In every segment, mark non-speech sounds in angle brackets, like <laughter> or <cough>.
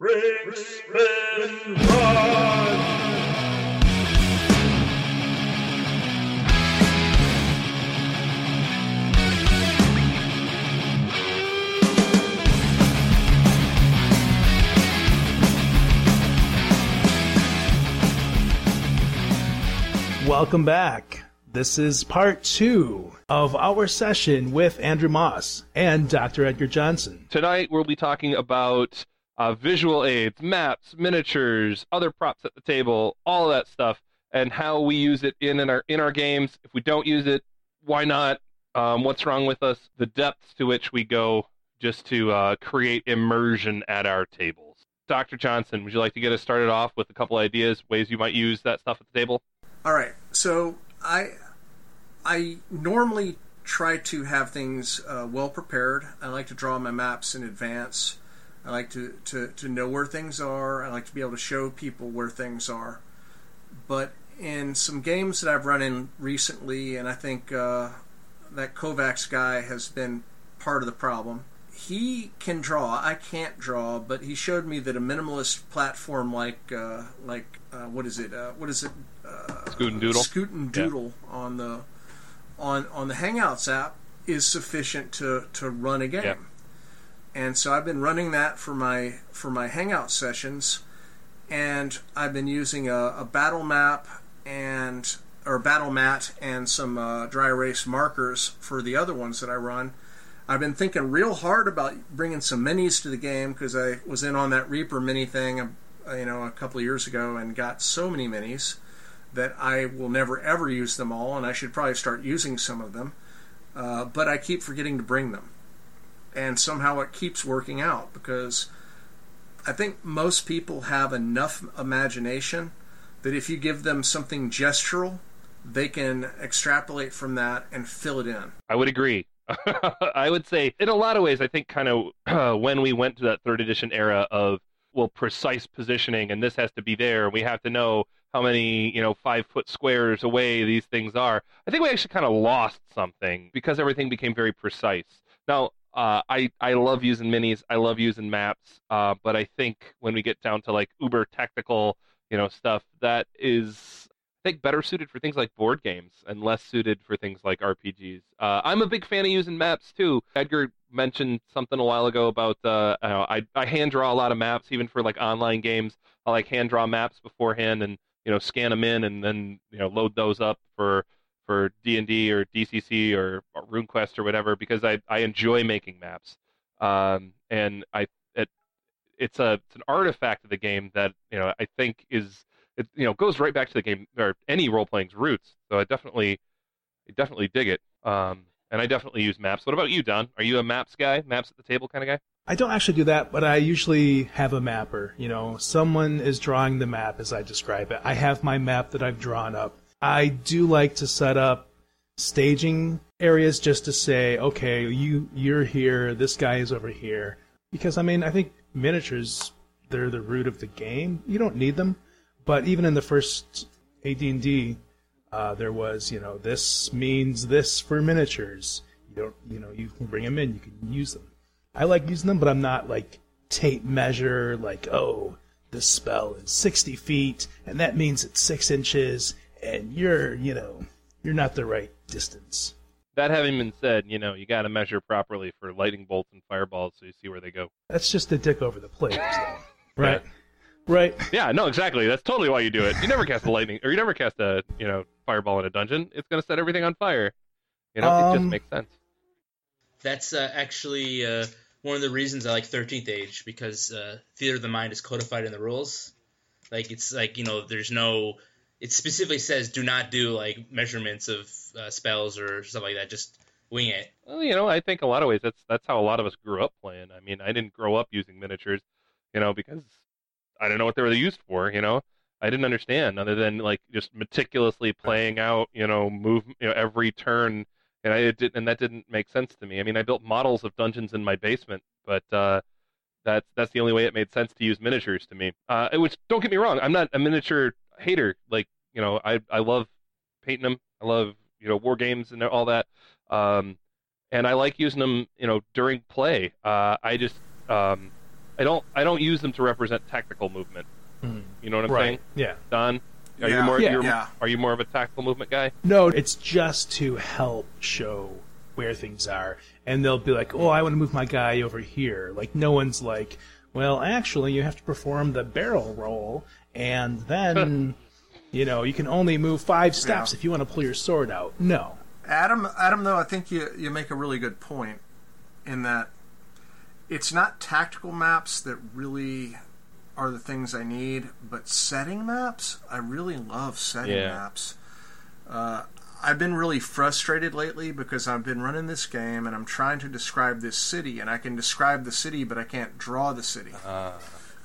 Ring spin run! Welcome back. This is part two of our session with Andrew Moss and Dr. Edgar Johnson. Tonight we'll be talking about uh, visual aids, maps, miniatures, other props at the table, all that stuff, and how we use it in, in our in our games. If we don't use it, why not? Um, what's wrong with us? The depths to which we go just to uh, create immersion at our tables. Dr. Johnson, would you like to get us started off with a couple ideas, ways you might use that stuff at the table? All right. So I I normally try to have things uh, well prepared. I like to draw my maps in advance. I like to, to, to know where things are. I like to be able to show people where things are. But in some games that I've run in recently, and I think uh, that Kovacs guy has been part of the problem. He can draw. I can't draw, but he showed me that a minimalist platform like uh, like uh, what is it? Uh, what is it? Uh, Scoot and Doodle? Scoot and Doodle on the on on the Hangouts app is sufficient to to run a game. Yeah. And so I've been running that for my for my Hangout sessions, and I've been using a, a battle map and or battle mat and some uh, dry erase markers for the other ones that I run. I've been thinking real hard about bringing some minis to the game because I was in on that Reaper mini thing, uh, you know, a couple of years ago and got so many minis that I will never ever use them all, and I should probably start using some of them. Uh, but I keep forgetting to bring them, and somehow it keeps working out because I think most people have enough imagination that if you give them something gestural, they can extrapolate from that and fill it in. I would agree. <laughs> I would say, in a lot of ways, I think kind of uh, when we went to that third edition era of well, precise positioning, and this has to be there, we have to know how many you know five foot squares away these things are. I think we actually kind of lost something because everything became very precise. Now, uh, I I love using minis, I love using maps, uh, but I think when we get down to like uber technical, you know, stuff that is I think better suited for things like board games and less suited for things like RPGs. Uh, I'm a big fan of using maps too. Edgar mentioned something a while ago about uh, I I hand draw a lot of maps even for like online games. I like hand draw maps beforehand and you know scan them in and then you know load those up for for D and D or DCC or, or RuneQuest or whatever because I I enjoy making maps. Um, and I it it's a it's an artifact of the game that you know I think is it you know goes right back to the game or any role playing's roots. So I definitely I definitely dig it. Um, and I definitely use maps. What about you, Don? Are you a maps guy, maps at the table kind of guy? I don't actually do that, but I usually have a mapper. You know, someone is drawing the map as I describe it. I have my map that I've drawn up. I do like to set up staging areas just to say, okay, you you're here, this guy is over here. Because I mean, I think miniatures they're the root of the game. You don't need them, but even in the first AD&D, uh, there was, you know, this means this for miniatures. You don't, you know, you can bring them in, you can use them. I like using them, but I'm not like tape measure, like, oh, this spell is 60 feet, and that means it's six inches, and you're, you know, you're not the right distance. That having been said, you know, you got to measure properly for lightning bolts and fireballs so you see where they go. That's just the dick over the plate, though. right? Right. Yeah, no, exactly. That's totally why you do it. You never cast a lightning, or you never cast a, you know, fireball in a dungeon. It's going to set everything on fire. You know, it just Um, makes sense. That's uh, actually uh, one of the reasons I like Thirteenth Age because uh, theater of the mind is codified in the rules. Like it's like you know, there's no. It specifically says do not do like measurements of uh, spells or stuff like that. Just wing it. Well, you know, I think a lot of ways that's that's how a lot of us grew up playing. I mean, I didn't grow up using miniatures, you know, because I didn't know what they were used for. You know, I didn't understand other than like just meticulously playing out, you know, move, you know, every turn, and I didn't, and that didn't make sense to me. I mean, I built models of dungeons in my basement, but uh, that's that's the only way it made sense to use miniatures to me. Uh, which don't get me wrong, I'm not a miniature hater. Like, you know, I I love painting them. I love you know war games and all that. Um, and I like using them, you know, during play. Uh, I just um, I don't I don't use them to represent tactical movement. You know what I'm saying, Yeah. Don? Are you more Yeah. you're, Yeah. are you more of a tactical movement guy? No, it's just to help show where things are. And they'll be like, oh, I want to move my guy over here. Like, no one's like, well, actually, you have to perform the barrel roll, and then, <laughs> you know, you can only move five steps Yeah. if you want to pull your sword out. No. Adam, Adam, though, I think you you make a really good point in that it's not tactical maps that really are the things I need, but setting maps. I really love setting Yeah. maps. Uh, I've been really frustrated lately because I've been running this game and I'm trying to describe this city, and I can describe the city, but I can't draw the city.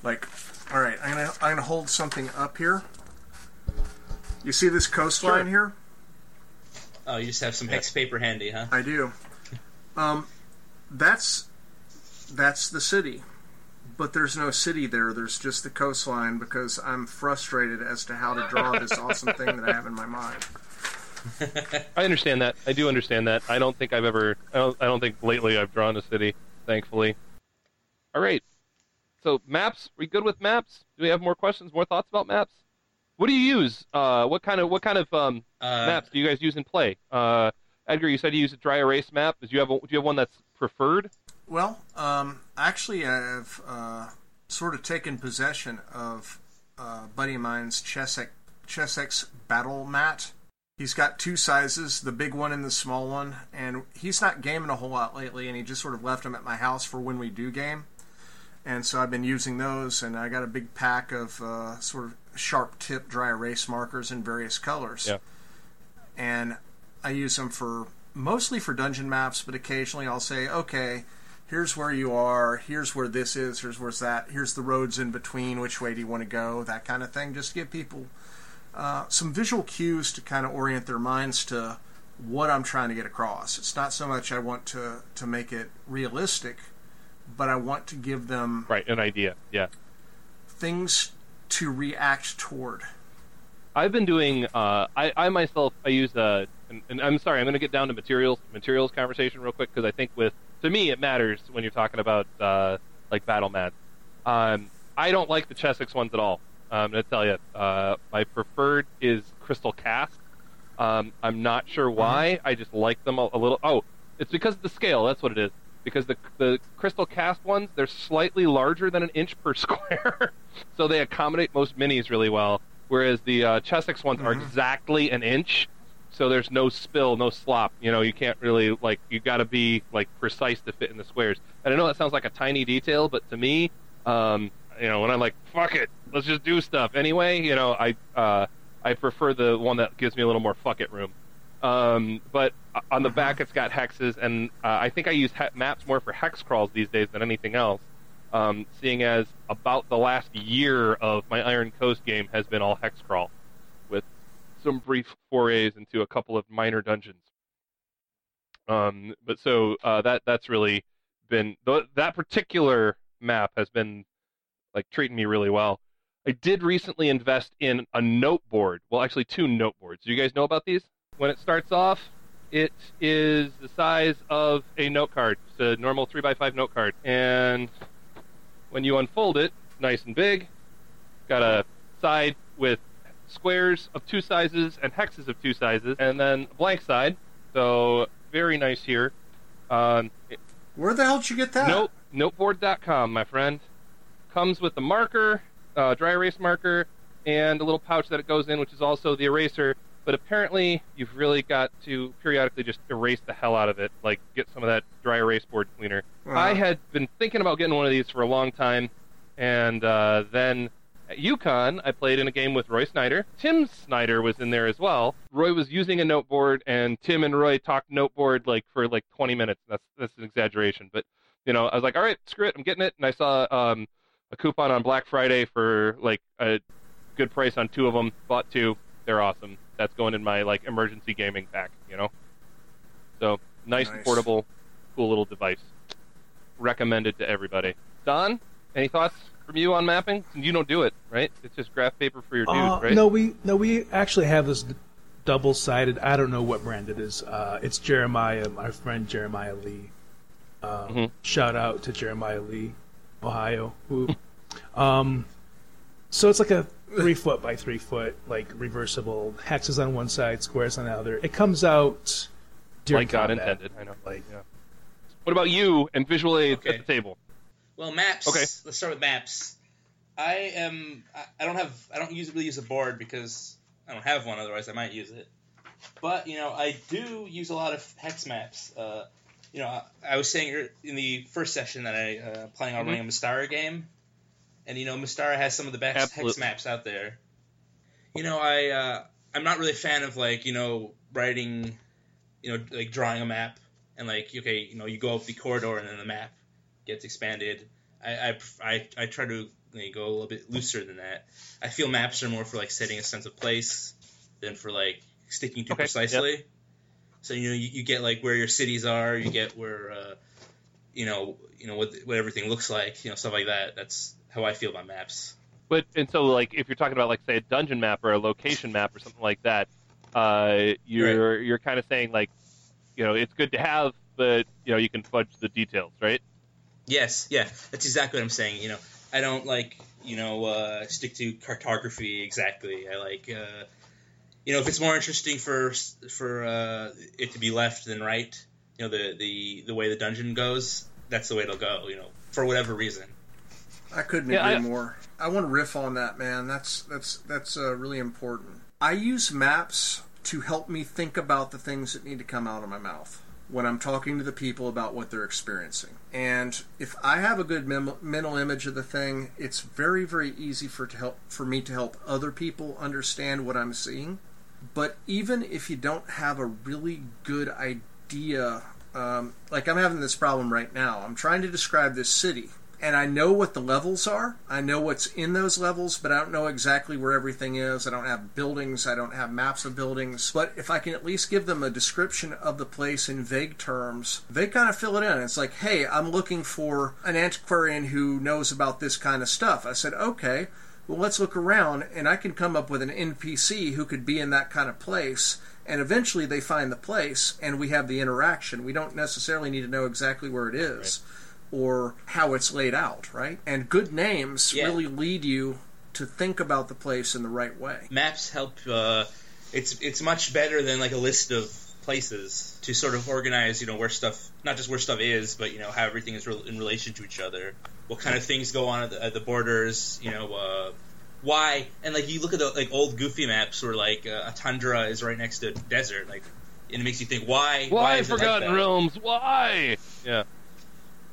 Like, all right, I'm gonna I'm gonna hold something up here. You see this coastline Sure. here? Oh, you just have some hex paper handy, huh? I do. Um, that's that's the city, but there's no city there. There's just the coastline because I'm frustrated as to how to draw this <laughs> awesome thing that I have in my mind. <laughs> I understand that. I do understand that. I don't think I've ever. I don't, I don't think lately I've drawn a city. Thankfully. All right. So maps. are we good with maps? Do we have more questions? More thoughts about maps? What do you use? Uh, what kind of what kind of um, Uh, maps do you guys use in play? Uh, Edgar, you said you use a dry erase map. Do you have a, do you have one that's preferred? Well, um, actually, I've uh, sort of taken possession of uh, a buddy of mine's Chessex, Chessex battle mat. He's got two sizes, the big one and the small one, and he's not gaming a whole lot lately, and he just sort of left them at my house for when we do game. And so I've been using those, and I got a big pack of uh, sort of sharp tip dry erase markers in various colors. Yeah. And I use them for mostly for dungeon maps, but occasionally I'll say, okay, here's where you are, here's where this is, here's where's that, here's the roads in between, which way do you want to go, that kind of thing. Just give people uh, some visual cues to kind of orient their minds to what I'm trying to get across. It's not so much I want to, to make it realistic, but I want to give them Right, an idea. Yeah. things to react toward. I've been doing. Uh, I, I myself, I use a. And, and I'm sorry, I'm going to get down to materials materials conversation real quick because I think with to me it matters when you're talking about uh, like battle mats. Um, I don't like the Chessex ones at all. I'm going to tell you. Uh, my preferred is Crystal Caste. Um, I'm not sure why. I just like them a, a little. Oh, it's because of the scale. That's what it is. Because the the Crystal Caste ones, they're slightly larger than an inch per <laughs> square, so they accommodate most minis really well. Whereas the uh, Chessex ones are exactly an inch, so there's no spill, no slop. You know, you can't really like you got to be like precise to fit in the squares. And I know that sounds like a tiny detail, but to me, um, you know, when I'm like, fuck it, let's just do stuff anyway. You know, I uh, I prefer the one that gives me a little more fuck it room. Um, but on the back, it's got hexes, and uh, I think I use he- maps more for hex crawls these days than anything else. Um, seeing as about the last year of my Iron Coast game has been all hex crawl, with some brief forays into a couple of minor dungeons. Um, but so uh, that that's really been th- that particular map has been like treating me really well. I did recently invest in a note board. Well, actually, two note boards. Do you guys know about these? When it starts off, it is the size of a note card. It's a normal 3x5 note card. And when you unfold it, nice and big, got a side with squares of two sizes and hexes of two sizes, and then a blank side. So, very nice here. Um, Where the hell did you get that? Note, noteboard.com, my friend. Comes with a marker, uh, dry erase marker, and a little pouch that it goes in, which is also the eraser. But apparently, you've really got to periodically just erase the hell out of it, like get some of that dry erase board cleaner. Uh-huh. I had been thinking about getting one of these for a long time, and uh, then at UConn, I played in a game with Roy Snyder. Tim Snyder was in there as well. Roy was using a noteboard, and Tim and Roy talked noteboard like for like 20 minutes. That's that's an exaggeration, but you know, I was like, all right, screw it, I'm getting it. And I saw um, a coupon on Black Friday for like a good price on two of them. Bought two. They're awesome. That's going in my like emergency gaming pack. You know, so nice, and Nice. portable, cool little device. Recommended to everybody. Don, any thoughts from you on mapping? You don't do it, right? It's just graph paper for your dude, Uh, right? No, we no we actually have this double sided. I don't know what brand it is. Uh, it's Jeremiah, my friend Jeremiah Lee. Um, Mhm. Shout out to Jeremiah Lee. Ohio. Ooh. <laughs> um, so it's like a three foot by three foot, like reversible hexes on one side, squares on the other. It comes out during like God intended. I know. Like, Yeah. What about you and visual aids Okay. at the table? Well, maps. Okay. Let's start with maps. I am. I- I don't have. I don't usually use a board because I don't have one. Otherwise, I might use it. But you know, I do use a lot of hex maps. Uh, you know, I, I was saying in the first session that I uh, planning on Mhm. running a Mystara game, and you know, Mystara has some of the best hex maps out there. You know, I uh, I'm not really a fan of like you know writing, you know, like drawing a map and like okay, you know, you go up the corridor and then the map gets expanded. I I I, I try to like, go a little bit looser than that. I feel maps are more for like setting a sense of place than for like sticking too Okay, precisely. So you know you, you get like where your cities are, you get where uh, you know you know what what everything looks like, you know stuff like that. That's how I feel about maps. But and so like if you're talking about like say a dungeon map or a location map or something like that, uh, you're you're kind of saying like, you know, it's good to have, but you know you can fudge the details, right? Yes, yeah, that's exactly what I'm saying. You know, I don't like you know uh, stick to cartography exactly. I like uh, you know if it's more interesting for for uh, it to be left than right. You know the the the way the dungeon goes, that's the way it'll go. You know for whatever reason. I couldn't Yeah, agree I- more. I want to riff on that, man. That's that's that's uh, really important. I use maps to help me think about the things that need to come out of my mouth when I'm talking to the people about what they're experiencing. And if I have a good mem- mental image of the thing, it's very very easy for to help for me to help other people understand what I'm seeing. But even if you don't have a really good idea, um, like I'm having this problem right now, I'm trying to describe this city and I know what the levels are. I know what's in those levels, but I don't know exactly where everything is. I don't have buildings. I don't have maps of buildings. But if I can at least give them a description of the place in vague terms, they kind of fill it in. It's like, hey, I'm looking for an antiquarian who knows about this kind of stuff. I said, okay, well, let's look around, and I can come up with an NPC who could be in that kind of place. And eventually they find the place, and we have the interaction. We don't necessarily need to know exactly where it is or how it's laid out, right? And good names Yeah. really lead you to think about the place in the right way. Maps help. Uh, it's it's much better than like a list of places to sort of organize. You know where stuff, not just where stuff is, but you know how everything is re- in relation to each other. What kind of things go on at the, at the borders? You know. Uh, why and like you look at the like old goofy maps where like uh, a tundra is right next to a desert like and it makes you think why Why, is it like Forgotten that? Realms? Why? Yeah.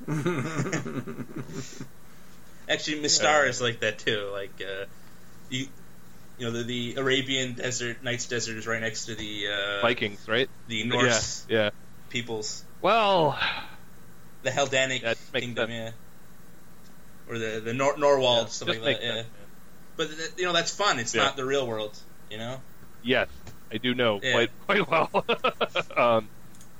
<laughs> Actually, Mystara is like that too. Like, uh, you, you know, the, the Arabian desert, Night's desert is right next to the uh, Vikings, right? the Norse Yeah. Yeah. peoples, Well, the makes kingdom, sense. yeah, or the the Nor- Norwold stuff just like that. Yeah. But th- you know, that's fun. It's Yeah. not the real world. You know. Yes, I do know Yeah. quite <laughs> quite well. <laughs> um,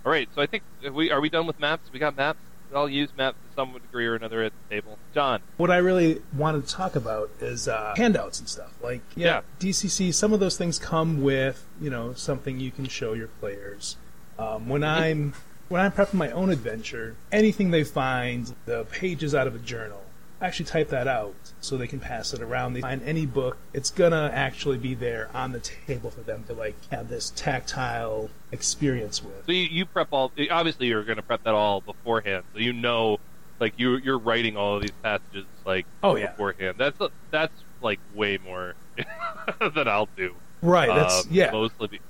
all right, so I think we are we done with maps? We got maps. All use maps to some degree or another at the table. John, What I really wanted to talk about is uh, handouts and stuff. Like, yeah, Yeah. DCC, some of those things come with, you know, something you can show your players. Um, when I'm when I'm prepping my own adventure, anything they find, the pages out of a journal, actually type that out so they can pass it around. They find any book, it's gonna actually be there on the table for them to like have this tactile experience with. so you, you prep all. Obviously, you're going to prep that all beforehand, so you know, like you you're writing all of these passages like Oh, yeah. beforehand. That's that's like way more <laughs> than I'll do. Right. That's Um, yeah. Mostly, be,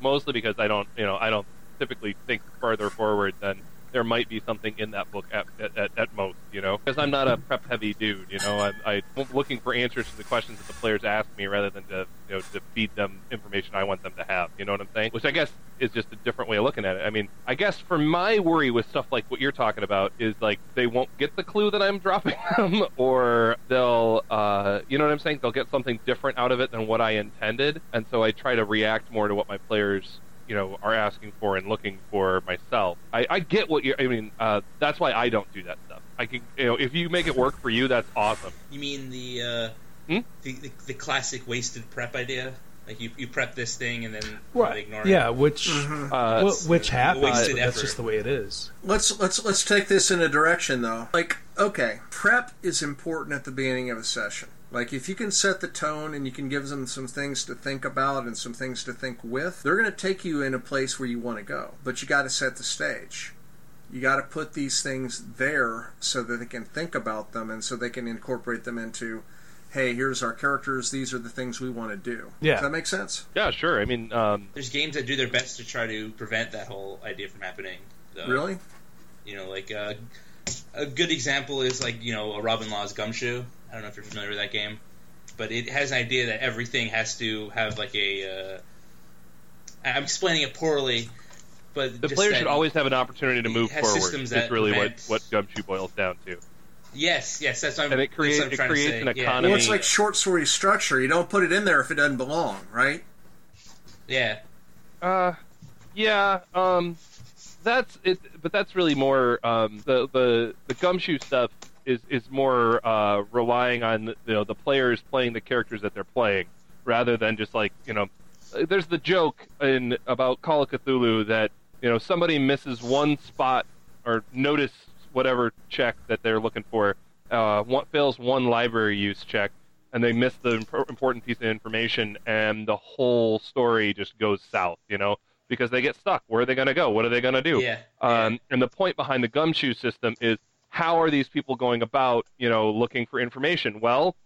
mostly because I don't, you know, I don't typically think further forward than there might be something in that book at, at, at, most, you know, because I'm not a prep heavy dude, you know. I'm, I'm looking for answers to the questions that the players ask me rather than to, you know, to feed them information I want them to have. You know what I'm saying? Which I guess is just a different way of looking at it. I mean, I guess for my worry with stuff like what you're talking about is like they won't get the clue that I'm <laughs> dropping them, or they'll, uh, you know what I'm saying? They'll get something different out of it than what I intended, and so I try to react more to what my players you know are asking for and looking for myself. I, I get what you. I mean, uh, that's why I don't do that stuff. I can, you know, if you make it work for you, that's awesome. You mean the uh, Hmm? the, the the classic wasted prep idea? Like you, you prep this thing and then Right. ignore it. Yeah, which Uh, wh- which happens. wasted that's effort. just the way it is. Let's let's let's take this in a direction though. Like okay, prep is important at the beginning of a session. Like if you can set the tone and you can give them some things to think about and some things to think with, they're going to take you in a place where you want to go. But you got to set the stage. You got to put these things there so that they can think about them and so they can incorporate them into hey, here's our characters, these are the things we want to do. Yeah. Does that make sense? Yeah, sure. I mean, um, There's games that do their best to try to prevent that whole idea from happening. though. Really? You know, like uh, a good example is like you know a Robin Laws' Gumshoe. I don't know if you're familiar with that game, but it has an idea that everything has to have like a. Uh, I'm explaining it poorly, but the just player that- should always have an opportunity to move forward. systems It's that really what, what Gumshoe boils down to. Yes, yes, that's what I'm. And it that's what I'm it trying to creates say. an Yeah. economy. Well, it's like short story structure. You don't put it in there if it doesn't belong, right? Yeah, Uh, yeah. Um, that's it. But that's really more um, the the the gumshoe stuff is is more uh, relying on you know the players playing the characters that they're playing rather than just like you know. There's the joke in about Call of Cthulhu that you know somebody misses one spot or notice whatever check that they're looking for, uh, one, fails one library use check, and they miss the imp- important piece of information, and the whole story just goes south, you know, because they get stuck. Where are they going to go? What are they going to do? yeah, Um, and the point behind the gumshoe system is how are these people going about, you know, looking for information? Well,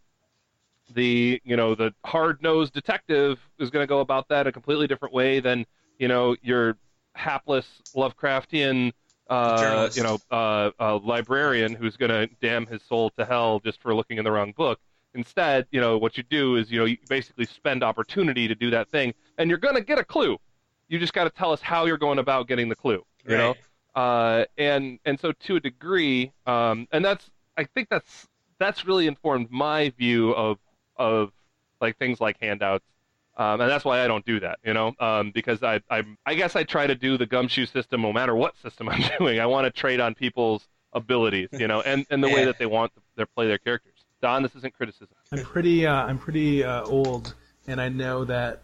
the you know the hard-nosed detective is going to go about that a completely different way than you know your hapless Lovecraftian, uh, you know, uh, uh, librarian who's going to damn his soul to hell just for looking in the wrong book. Instead, you know, what you do is you know you basically spend opportunity to do that thing, and you're going to get a clue. You just got to tell us how you're going about getting the clue. You know, Right. Uh, and and so to a degree, um, and that's I think that's that's really informed my view of of like things like handouts, um, and that's why I don't do that, you know, um, because I I I guess I try to do the gumshoe system no matter what system I'm <laughs> doing. I want to trade on people's abilities, you know, and and the way that they want to play their characters. Don, this isn't criticism. I'm pretty uh, I'm pretty uh, old, and I know that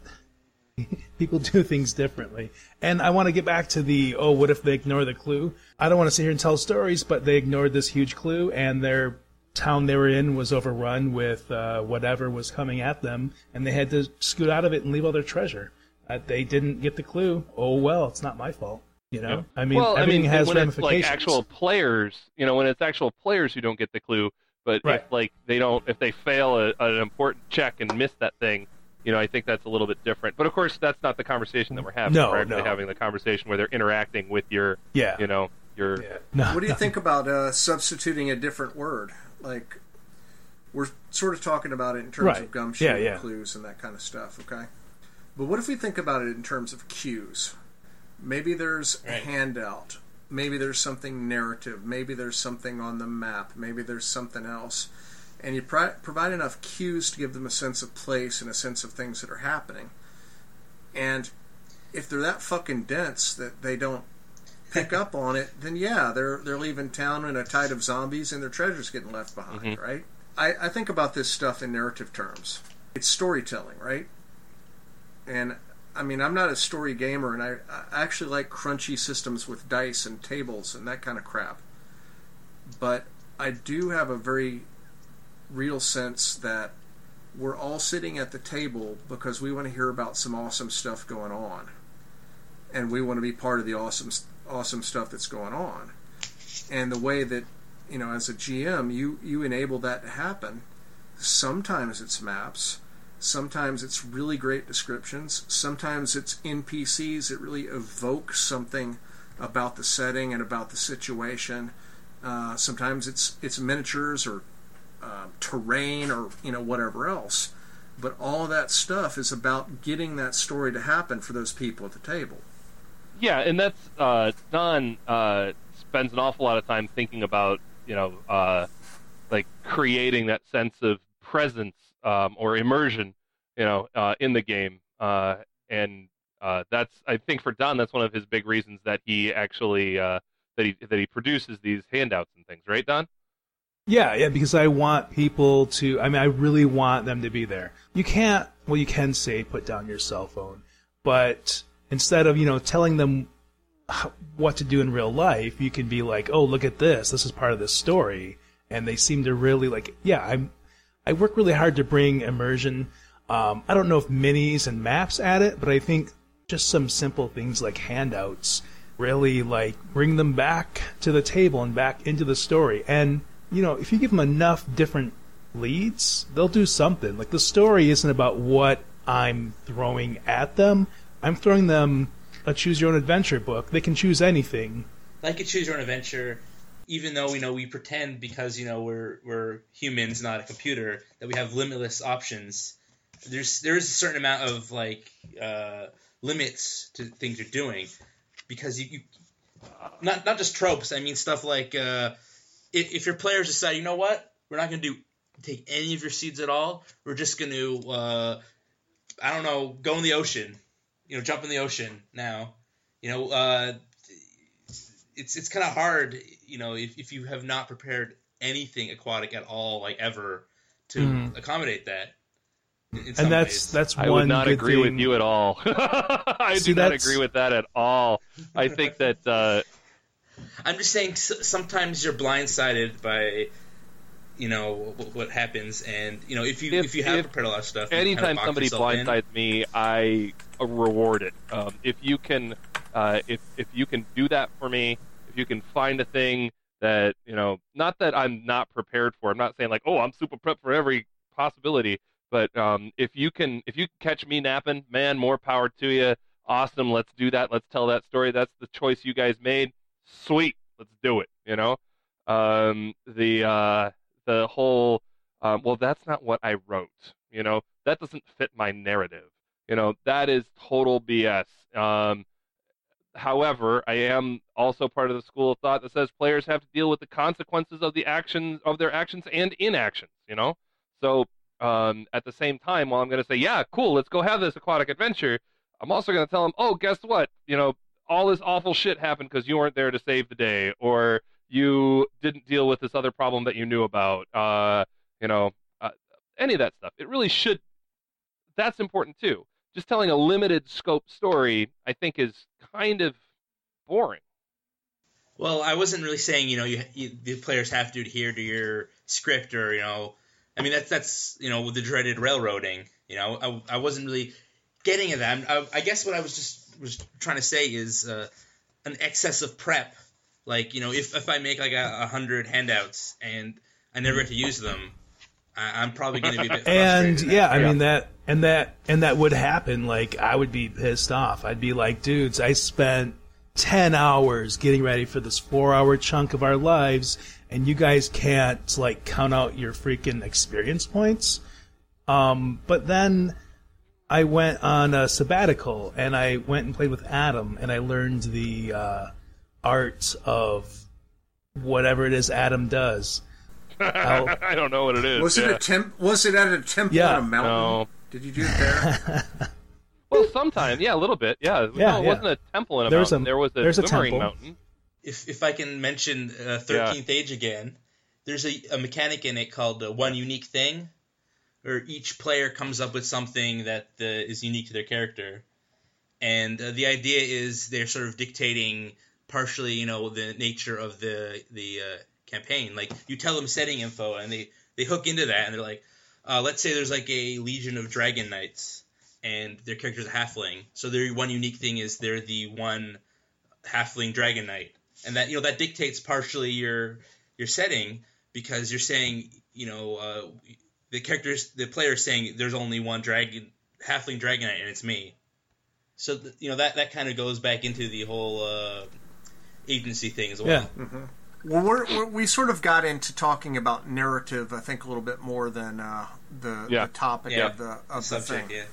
<laughs> people do things differently. And I want to get back to the oh, what if they ignore the clue? I don't want to sit here and tell stories, but they ignored this huge clue, and their town they were in was overrun with uh, whatever was coming at them, and they had to scoot out of it and leave all their treasure. Uh, they didn't get the clue. Oh well, it's not my fault. You know, I mean, well, everything I mean, has when it's ramifications. like actual players, you know, when it's actual players who don't get the clue, but Right. if like they don't, if they fail a, an important check and miss that thing, you know, I think that's a little bit different. But of course, that's not the conversation that we're having. No, we're actually no. having the conversation where they're interacting with your, yeah, you know, your. yeah. No, What do you no. think about uh, substituting a different word? Like, we're sort of talking about it in terms Right. of gumshoe Yeah, yeah. clues and that kind of stuff, okay? But what if we think about it in terms of cues? Maybe there's a handout. Maybe there's something narrative. Maybe there's something on the map. Maybe there's something else. And you pri- provide enough cues to give them a sense of place and a sense of things that are happening. And if they're that fucking dense that they don't pick <laughs> up on it, then yeah, they're they're leaving town in a tide of zombies and their treasure's getting left behind, mm-hmm. right? I, I think about this stuff in narrative terms. It's storytelling, right? And I mean, I'm not a story gamer, and I, I actually like crunchy systems with dice and tables and that kind of crap. But I do have a very real sense that we're all sitting at the table because we want to hear about some awesome stuff going on, and we want to be part of the awesome awesome stuff that's going on. And the way that you know, as a GM, you you enable that to happen. Sometimes it's maps. Sometimes it's really great descriptions. Sometimes it's NPCs that really evoke something about the setting and about the situation. Uh, sometimes it's it's miniatures or uh, terrain or you know whatever else. But all that stuff is about getting that story to happen for those people at the table. Yeah, and that's uh, Don uh, spends an awful lot of time thinking about you know uh, like creating that sense of presence um, or immersion, you know, uh, in the game, uh, and uh, that's I think for Don that's one of his big reasons that he actually that he that he produces these handouts and things, right, Don? Yeah, yeah, because I want people to. I mean, I really want them to be there. You can't. Well, you can say put down your cell phone, but instead of you know telling them what to do in real life, you can be like, oh, look at this. This is part of this story, and they seem to really like. Yeah, I'm. I work really hard to bring immersion. Um, I don't know if minis and maps add it, but I think just some simple things like handouts really like bring them back to the table and back into the story. And you know, if you give them enough different leads, they'll do something. Like the story isn't about what I'm throwing at them. I'm throwing them a choose your own adventure book. They can choose anything. Like a choose your own adventure, even though we know we pretend because you know we're we're humans, not a computer, that we have limitless options. There's there's a certain amount of like uh, limits to things you're doing because you, you not not just tropes. I mean stuff like uh, if, if your players decide, you know what, we're not going to do take any of your seeds at all. We're just going to uh, I don't know, go in the ocean. You know, jump in the ocean now. You know, uh, it's it's kind of hard. You know, if, if you have not prepared anything aquatic at all, like ever, to Mhm. accommodate that. in- in And that's ways. that's one. I one would not agree thing. with you at all. <laughs> I See, do not that's- agree with that at all. I think that uh, I'm just saying sometimes you're blindsided by you know what, happens, and you know if you if, If- you have if prepared a lot of stuff, you kind of anytime somebody in. blindsides me, I uh, reward it. Um, if you can, uh, if if you can do that for me, if you can find a thing that you know, not that I'm not prepared for. I'm not saying like, oh, I'm super prepped for every possibility. But um, if you can, if you catch me napping, man, more power to you. Awesome. Let's do that. Let's tell that story. That's the choice you guys made. Sweet. Let's do it. You know, um, the uh, the whole um, well, that's not what I wrote. You know, that doesn't fit my narrative. You know, that is total BS. Um, however, I am also part of the school of thought that says players have to deal with the consequences of the actions of their actions and inactions. You know, so um, at the same time, while I'm going to say, yeah, cool, let's go have this aquatic adventure, I'm also going to tell them, oh, guess what? You know, all this awful shit happened because you weren't there to save the day, or you didn't deal with this other problem that you knew about. Uh, you know, uh, any of that stuff. It really should. That's important too. Just telling a limited scope story, I think, is kind of boring. Well, I wasn't really saying you know you, you the players have to adhere to your script or you know, I mean that's that's you know with the dreaded railroading. You know, I, I wasn't really getting at that. I, I guess what I was just was trying to say is uh, an excess of prep. Like you know, if if I make like a, a hundred handouts and I never get to use them, I, I'm probably going to be a bit <laughs> And yeah, I Yeah. mean that and that and that would happen. Like I would be pissed off. I'd be like, dudes, I spent ten hours getting ready for this four hour chunk of our lives, and you guys can't like count out your freaking experience points. Um, but then I went on a sabbatical and I went and played with Adam and I learned the uh, art of whatever it is Adam does. I'll- <laughs> I don't know what it is. Was it a temp? Was it at a temple Yeah. on a mountain? No. Did you do it there? <laughs> Well, sometimes, yeah, a little bit, yeah. Yeah, no, it yeah. wasn't a temple in a There's a- mountain. there was a there's a Boomerang temple. mountain. if if I can mention uh, Thirteenth Age again, there's a, a mechanic in it called uh, one unique thing, where each player comes up with something that uh, is unique to their character, and uh, the idea is they're sort of dictating partially, you know, the nature of the the uh, campaign. Like you tell them setting info, and they they hook into that, and they're like, uh, let's say there's like a legion of dragon knights. And their character's a halfling, so their one unique thing is they're the one halfling dragon knight and that you know that dictates partially your your setting because you're saying you know uh, the characters the player is saying there's only one dragon halfling dragon knight and it's me so th- you know that that kind of goes back into the whole uh, agency thing as well Yeah. Well, we're, we're, we sort of got into talking about narrative, I think, a little bit more than uh, the, Yeah. the topic Yeah. of the of the subject thing. yeah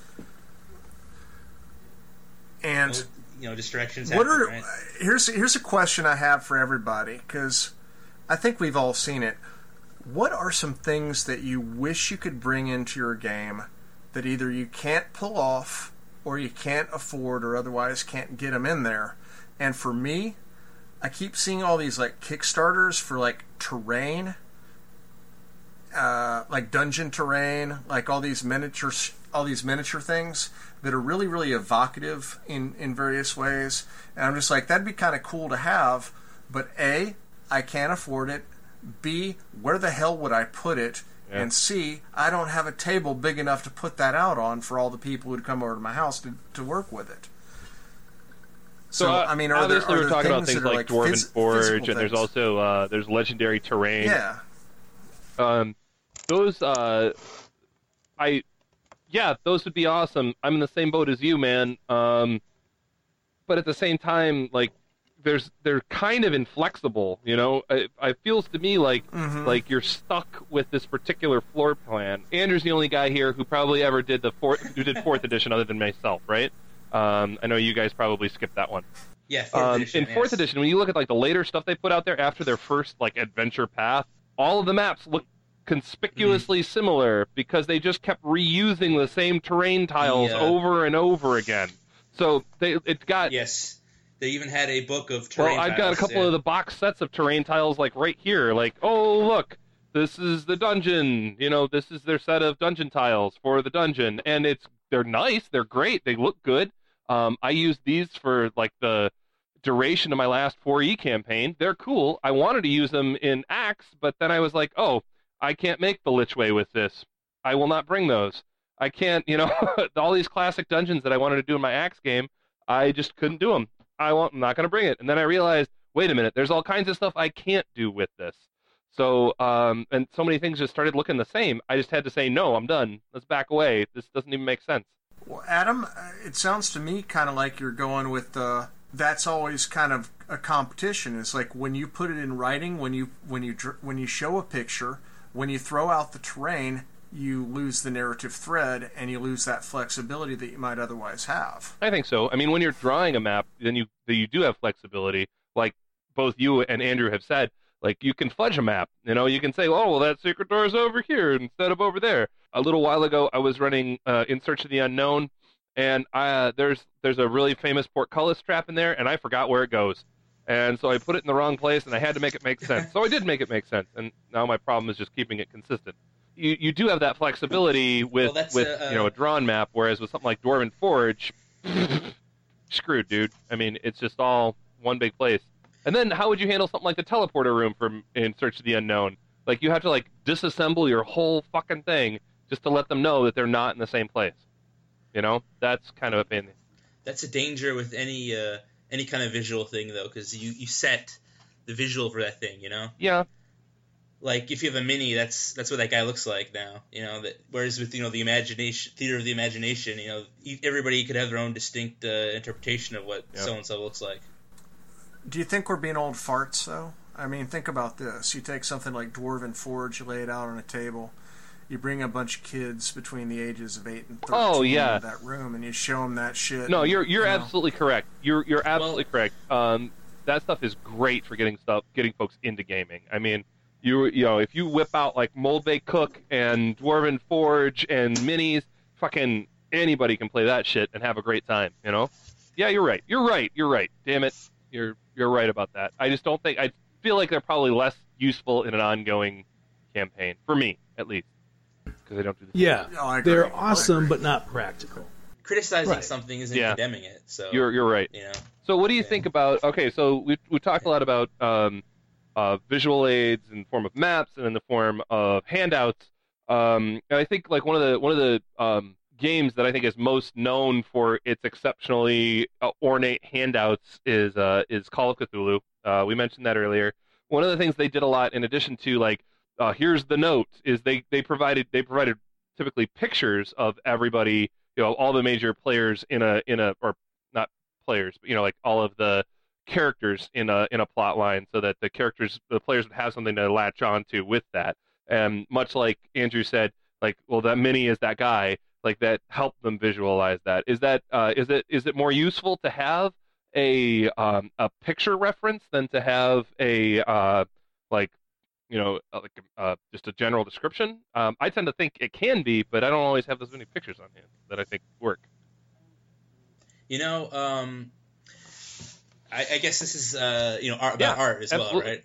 And Well, you know distractions what happen, are right? here's here's a question I have for everybody because I think we've all seen it. What are some things that you wish you could bring into your game that either you can't pull off or you can't afford or otherwise can't get them in there? And for me, I keep seeing all these like Kickstarters for like terrain, uh, like dungeon terrain, like all these miniature, all these miniature things that are really, really evocative in in various ways. And I'm just like, that'd be kind of cool to have, but a, I can't afford it. B, where the hell would I put it? Yeah. And C, I don't have a table big enough to put that out on for all the people who'd come over to my house to, to work with it. So, uh, I mean, are there, obviously are we're there talking about things things that are like like Dwarven phys- Forge, and there's also uh, there's legendary terrain. yeah. Um, those uh, I yeah, those would be awesome. I'm in the same boat as you, man. Um, but at the same time, like there's they're kind of inflexible. You know, it, it feels to me like Mhm. like you're stuck with this particular floor plan. Andrew's the only guy here who probably ever did the fourth who did fourth edition other than myself, right? Um, I know you guys probably skipped that one. Yeah, fourth Um, edition. in fourth yes. edition, when you look at like the later stuff they put out there after their first like adventure path, all of the maps look conspicuously Mm-hmm. similar because they just kept reusing the same terrain tiles Yeah. over and over again. So they it's got Yes, they even had a book of terrain. well, I've got a couple yeah. of the box sets of terrain tiles like right here. Like, oh look, this is the dungeon. You know, this is their set of dungeon tiles for the dungeon, and it's they're nice, they're great, they look good. Um, I used these for like the duration of my last 4E campaign. They're cool. I wanted to use them in ACKS, but then I was like, oh, I can't make the Lichway with this. I will not bring those. I can't, you know, <laughs> all these classic dungeons that I wanted to do in my ACKS game, I just couldn't do them. I won't, I'm not going to bring it. And then I realized, wait a minute, there's all kinds of stuff I can't do with this. So, um, and so many things just started looking the same. I just had to say, no, I'm done. Let's back away. This doesn't even make sense. Well, Adam, uh, it sounds to me kind of like you're going with uh, that's always kind of a competition. It's like when you put it in writing, when you when you when you show a picture, when you throw out the terrain, you lose the narrative thread and you lose that flexibility that you might otherwise have. I think so. I mean, when you're drawing a map, then you you do have flexibility. Like both you and Andrew have said, like you can fudge a map. You know, you can say, oh, well, that secret door is over here instead of over there. A little while ago, I was running uh, In Search of the Unknown, and uh, there's there's a really famous portcullis trap in there, and I forgot where it goes. And so I put it in the wrong place, and I had to make it make sense. so I did make it make sense, and now my problem is just keeping it consistent. You you do have that flexibility with Well, with uh, you know a drawn map, whereas with something like Dwarven Forge, <sniffs> screwed, dude. I mean, it's just all one big place. And then how would you handle something like the teleporter room from In Search of the Unknown? Like you have to like disassemble your whole fucking thing just to let them know that they're not in the same place. You know, that's kind of a pain. That's a danger with any uh, any kind of visual thing though, because you you set the visual for that thing. You know, Yeah, like if you have a mini, that's that's what that guy looks like now. You know, that whereas with you know the imagination theater of the imagination, you know, e- everybody could have their own distinct uh, interpretation of what so and so looks like. Do you think we're being old farts though? I mean, think about this. You take something like Dwarven Forge, you lay it out on a table. You bring a bunch of kids between the ages of eight and thirteen Oh, yeah. into that room, and you show them that shit. no, you're you're you know, absolutely correct. You're you're absolutely correct. Um, that stuff is great for getting stuff getting folks into gaming. I mean, you you know if you whip out like Mold Bay Cook and Dwarven Forge and minis, fucking anybody can play that shit and have a great time. You know? Yeah, you're right. You're right. You're right. Damn it, you're you're right about that. I just don't think I feel like they're probably less useful in an ongoing campaign for me at least because I don't do the Yeah, I agree. they're awesome, but not practical. Criticizing Right. something isn't Yeah. condemning it. So You're you're right. you know, So what do you Yeah. think about? Okay, so we we talked a lot about um, uh, visual aids in the form of maps and in the form of handouts. Um, and I think like one of the one of the um, games that I think is most known for its exceptionally uh, ornate handouts is uh, is Call of Cthulhu. Uh, we mentioned that earlier. One of the things they did a lot, in addition to like uh, here's the note, is they they provided they provided typically pictures of everybody, you know, all the major players in a in a or not players, but you know, like all of the characters in a in a plot line, so that the characters, the players would have something to latch on to with that. And much like Andrew said, like, well, that mini is that guy, like that helped them visualize that. Is that uh, is it is it more useful to have a um, a picture reference than to have a uh, like you know uh, like uh, just a general description? Um, I tend to think it can be, but I don't always have those many pictures on hand that I think work. you know, um, I, I guess this is uh, you know art, about Yeah, art as well, right?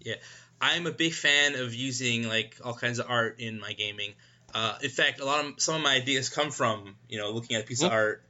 Yeah, I'm a big fan of using like all kinds of art in my gaming. Uh, in fact, a lot of some of my ideas come from you know looking at a piece of Mhm. art,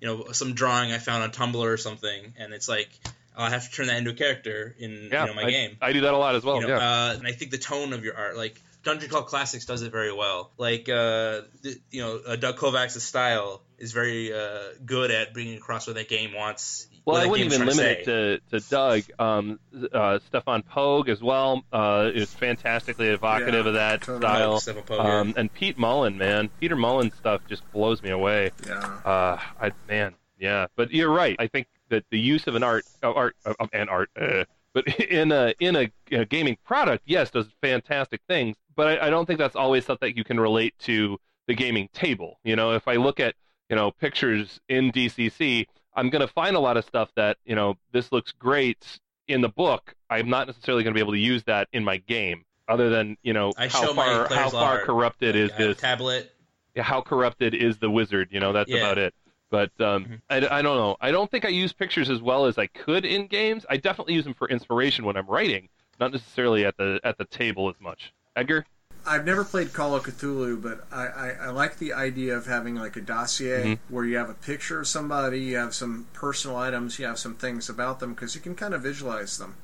you know, some drawing I found on Tumblr or something, and it's like I'll have to turn that into a character in Yeah, you know my I, game. I do that a lot as well. you know, yeah. uh, and I think the tone of your art, like Dungeon Crawl Classics, does it very well. Like, uh, the, you know, uh, Doug Kovacs' style is very uh, good at bringing across what that game wants. Well, I wouldn't even limit to it to, to Doug. Um, uh, Stefan Poag as well uh, is fantastically evocative Yeah, of that totally. style. Stefan Poag, yeah. Um, and Pete Mullen, man, Peter Mullen stuff just blows me away. Yeah. Uh, I man, yeah. But you're right. I think that the use of an art, of art, of, of an art, uh, but <laughs> in a in a, a gaming product, yes, does fantastic things. But I, I don't think that's always stuff that you can relate to the gaming table. You know, if I look at you know pictures in DCC, I'm going to find a lot of stuff that you know this looks great in the book. I'm not necessarily going to be able to use that in my game, other than you know I how far how far corrupted is I this tablet? yeah, how corrupted is the wizard? You know, that's Yeah. about it. But um, Mhm. I, I don't know. I don't think I use pictures as well as I could in games. I definitely use them for inspiration when I'm writing, not necessarily at the at the table as much. Edgar, I've never played Call of Cthulhu, but I, I, I like the idea of having like a dossier where you have a picture of somebody, you have some personal items, you have some things about them because you can kind of visualize them.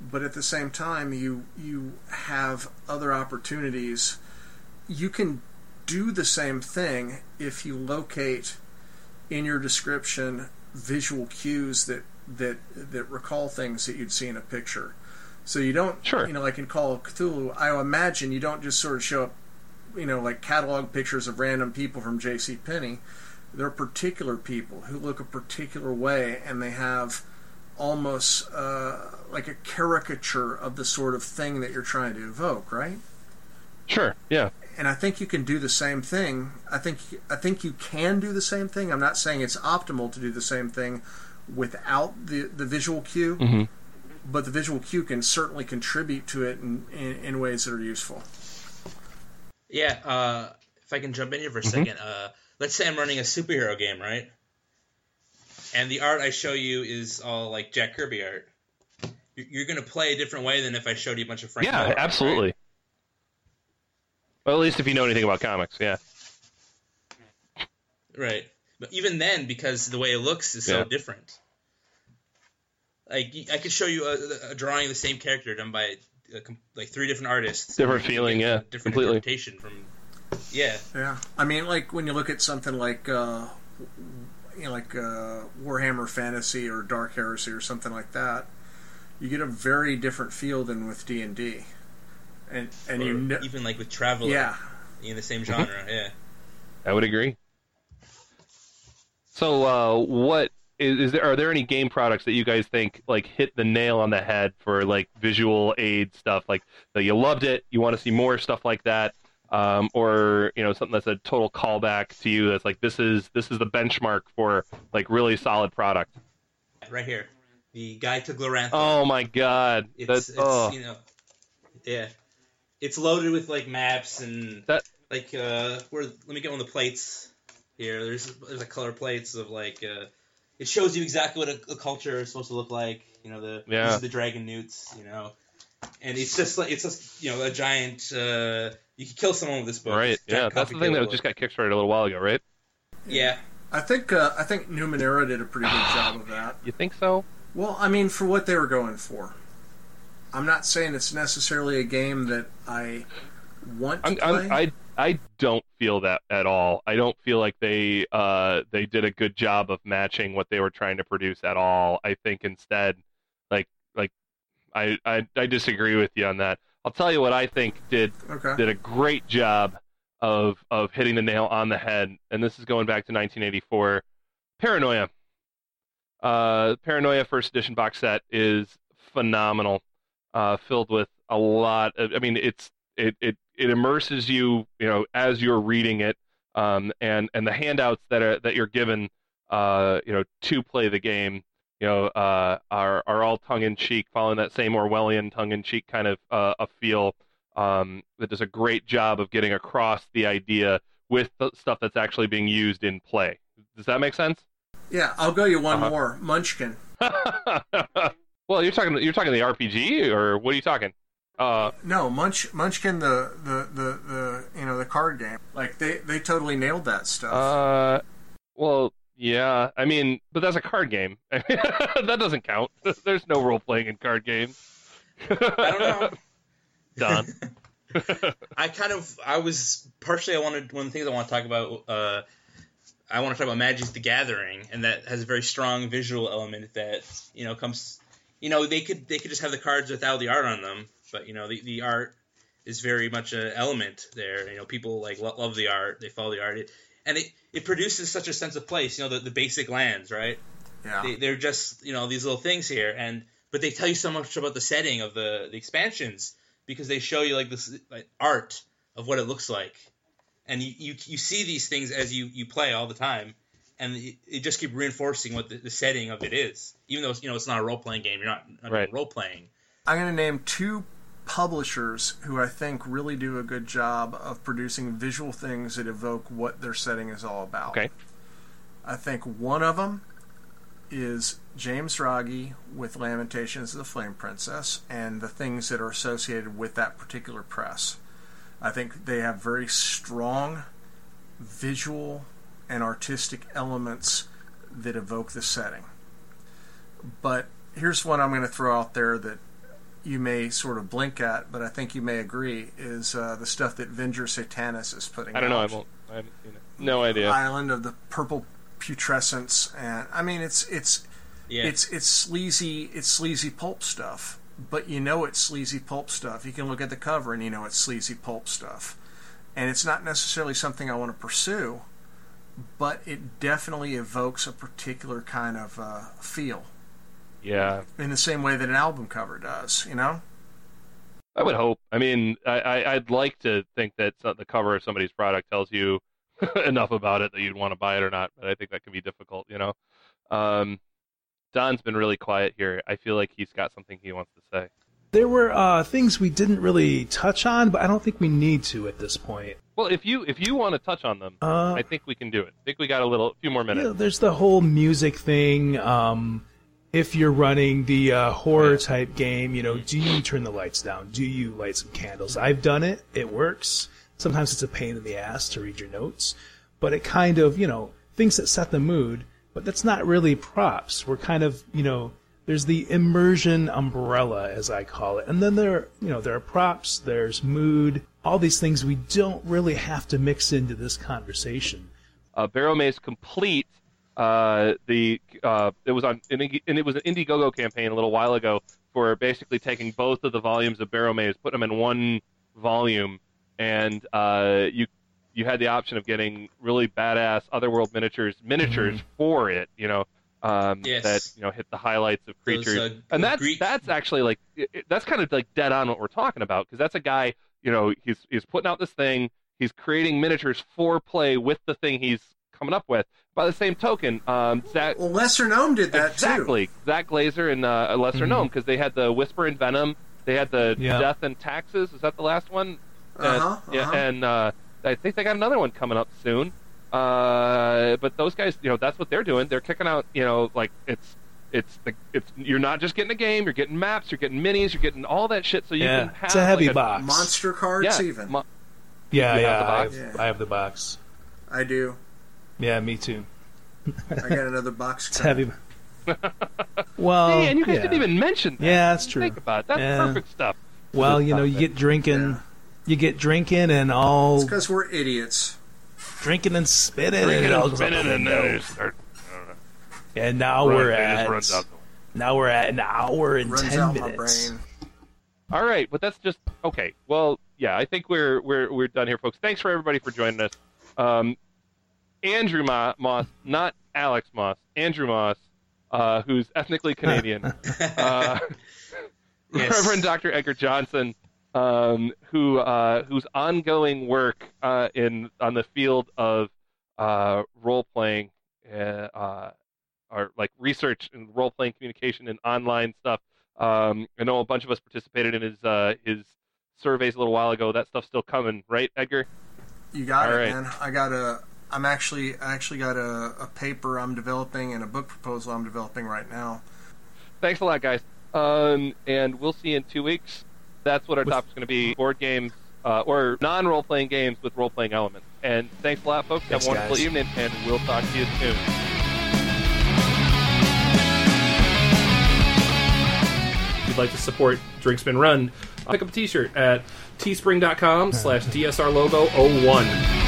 But at the same time, you you have other opportunities. You can do the same thing if you locate in your description visual cues that that that recall things that you'd see in a picture. So you don't, Sure. you know, like in Call of Cthulhu, I imagine you don't just sort of show up, you know, like catalog pictures of random people from J.C. Penney. They're particular people who look a particular way, and they have almost uh, like a caricature of the sort of thing that you're trying to evoke, right? sure, yeah, and I think you can do the same thing. I think I think you can do the same thing. I'm not saying it's optimal to do the same thing without the the visual cue, Mhm. but the visual cue can certainly contribute to it in, in, in ways that are useful. Yeah, uh, if I can jump in here for a second, uh, let's say I'm running a superhero game, right? And the art I show you is all like Jack Kirby art. You- You're going to play a different way than if I showed you a bunch of Frank yeah, Miller absolutely. Well, at least if you know anything about comics, yeah. Right. But even then, because the way it looks is so Yeah. different. Like I could show you a, a drawing of the same character done by uh, com- like three different artists. Different feeling, yeah, a different completely. interpretation from. Yeah, Yeah, I mean, like when you look at something like uh, you know, like uh, Warhammer Fantasy or Dark Heresy or something like that, you get a very different feel than with D and D, and and you Or know, even like with Traveller, yeah, in the same genre. Yeah. I would agree. So, uh, what is, is there? Are there any game products that you guys think like hit the nail on the head for like visual aid stuff? Like that you loved it, you want to see more stuff like that, um, or you know something that's a total callback to you. That's like this is this is the benchmark for like really solid product. Right here, the Guide to Glorantha. Oh my god, it's, that's it's oh you know, yeah, it's loaded with like maps and That- like uh, where let me get one of the plates here. There's there's like color plates of like uh, it shows you exactly what a, a culture is supposed to look like. You know the Yeah. these are the dragonewts. You know, and it's just like it's just you know a giant. Uh, you could kill someone with this book. right. Yeah, that's the thing that table just book. got kickstarted a little while ago, right? yeah. I think uh, I think Numenera did a pretty good job of that. <sighs> You think so? Well, I mean, for what they were going for. I'm not saying it's necessarily a game that I want to I'm, play. I'm, I I don't feel that at all. I don't feel like they uh they did a good job of matching what they were trying to produce at all. I think instead, like like I I, I disagree with you on that. I'll tell you what I think did okay. did a great job of of hitting the nail on the head, and this is going back to 1984. Paranoia. Uh, Paranoia First Edition box set is phenomenal, uh, filled with a lot of. I mean, it's it it it immerses you, you know, as you're reading it, um, and and the handouts that are that you're given, uh, you know, to play the game, you know, uh, are are all tongue in cheek, following that same Orwellian tongue in cheek kind of uh, a feel. Um, that does a great job of getting across the idea with the stuff that's actually being used in play. Does that make sense? Yeah, I'll go you one Uh-huh. more. Munchkin. <laughs> well, you're talking you're talking the RPG, or what are you talking? Uh, No, Munch Munchkin the, the, the, the you know the card game. Like they, they totally nailed that stuff. uh, well, Yeah, I mean, but that's a card game. <laughs> that doesn't count. <laughs> There's no role playing in card games. I don't know. <laughs> Don. I kind of I was partially I wanted one of the things I want to talk about. Uh, I want to talk about Magic's the Gathering, and that has a very strong visual element that you know comes. You know they could they could just have the cards without the art on them, but you know the, the art is very much an element there. You know people like lo- love the art, they follow the art, it, and it it produces such a sense of place. You know the, the basic lands, right? Yeah. They, they're just you know these little things here, and but they tell you so much about the setting of the the expansions because they show you like this like, art of what it looks like, and you, you you see these things as you you play all the time, and it, it just keep reinforcing what the, the setting of it is. Even though you know it's not a role playing game, you're not, not Right. role playing. I'm going to name two publishers who I think really do a good job of producing visual things that evoke what their setting is all about. Okay. I think one of them is James Raggi with Lamentations of the Flame Princess and the things that are associated with that particular press. I think they have very strong visual and artistic elements that evoke the setting. But here's one I'm going to throw out there that you may sort of blink at, but I think you may agree is uh, the stuff that Venger Satanis is putting out. I don't know. I won't. I haven't seen it. No idea. Island of the Purple Putrescence, and I mean it's it's Yeah, it's it's sleazy it's sleazy pulp stuff, but you know it's sleazy pulp stuff. You can look at the cover and you know it's sleazy pulp stuff, and it's not necessarily something I want to pursue, but it definitely evokes a particular kind of uh, feel Yeah, in the same way that an album cover does. You know. I would hope. I mean, I, I I'd like to think that the cover of somebody's product tells you <laughs> enough about it that you'd want to buy it or not. But I think that can be difficult. You know. Um, Don's been really quiet here. I feel like he's got something he wants to say. There were uh, things we didn't really touch on, but I don't think we need to at this point. Well, if you if you want to touch on them, Uh, I think we can do it. I think we got a little, few more minutes. Yeah, there's the whole music thing. Um, if you're running the uh, horror type game, you know, do you turn the lights down? Do you light some candles? I've done it. It works. Sometimes it's a pain in the ass to read your notes, but it kind of, you know, things that set the mood. But that's not really props. We're kind of, you know, there's the immersion umbrella, as I call it, and then there, you know, there are props. There's mood. All these things we don't really have to mix into this conversation. uh, Barrowmaze Complete. Uh, the uh, it was on and it was an Indiegogo campaign a little while ago for basically taking both of the volumes of Barrowmaze, put them in one volume, and uh, you you had the option of getting really badass Otherworld miniatures miniatures for it. You know. Um, Yes. That you know hit the highlights of Those, creatures, uh, and that's Greek- that's actually like it- it- that's kind of like dead on what we're talking about because that's a guy you know he's he's putting out this thing he's creating miniatures for play with the thing he's coming up with by the same token um zach Well, Lesser Gnome did that too. exactly zach glazar and uh, lesser Mhm. gnome because they had the whisper and venom they had the Yeah. death and taxes is that the last one Uh-huh, and, uh-huh. and uh i think they got another one coming up soon uh but those guys you know that's what they're doing they're kicking out you know like it's it's the it's you're not just getting a game you're getting maps you're getting minis you're getting all that shit so you yeah, can have it's a heavy like box. Monster cards, yeah, even. mo- Yeah, You have yeah, I have, Yeah. I have the box. I do. Yeah, me too. I got another box. <laughs> It's heavy. <laughs> well, Hey, and you guys yeah. didn't even mention that. Yeah, that's true. Think about it. That's Yeah. perfect stuff. Well, you know, you get drinking, Yeah. you get drinking and all It's because we're idiots. Drinking and spitting, Bring and it it all and goes out spin the it, and then window. start. And now run- we're at runs out. now we're at an hour and Runs ten out minutes. my brain. All right, but that's just okay. Well, yeah, I think we're we're we're done here, folks. Thanks for everybody for joining us. Um, Andrew Ma- Moss, not Alex Moss, Andrew Moss, uh, who's ethnically Canadian. <laughs> uh, <laughs> Yes. Reverend Dr. Edgar Johnson, um, who uh, whose ongoing work uh, in on the field of uh, role playing, uh, uh, or like research and role playing communication and online stuff. Um, I know a bunch of us participated in his uh, his surveys a little while ago. That stuff's still coming, right, Edgar? You got All it, right. man. I got a. I'm actually I actually got a, a paper I'm developing and a book proposal I'm developing right now. Thanks a lot, guys. Um, and we'll see you in two weeks. That's what our with, is going to be: board games uh, or non-role playing games with role playing elements. And thanks a lot, folks. Thanks, Have a wonderful guys. evening, and we'll talk to you soon. If you'd like to support Drink Spin Run, pick up a t-shirt at teespring.com slash dsrlogo01.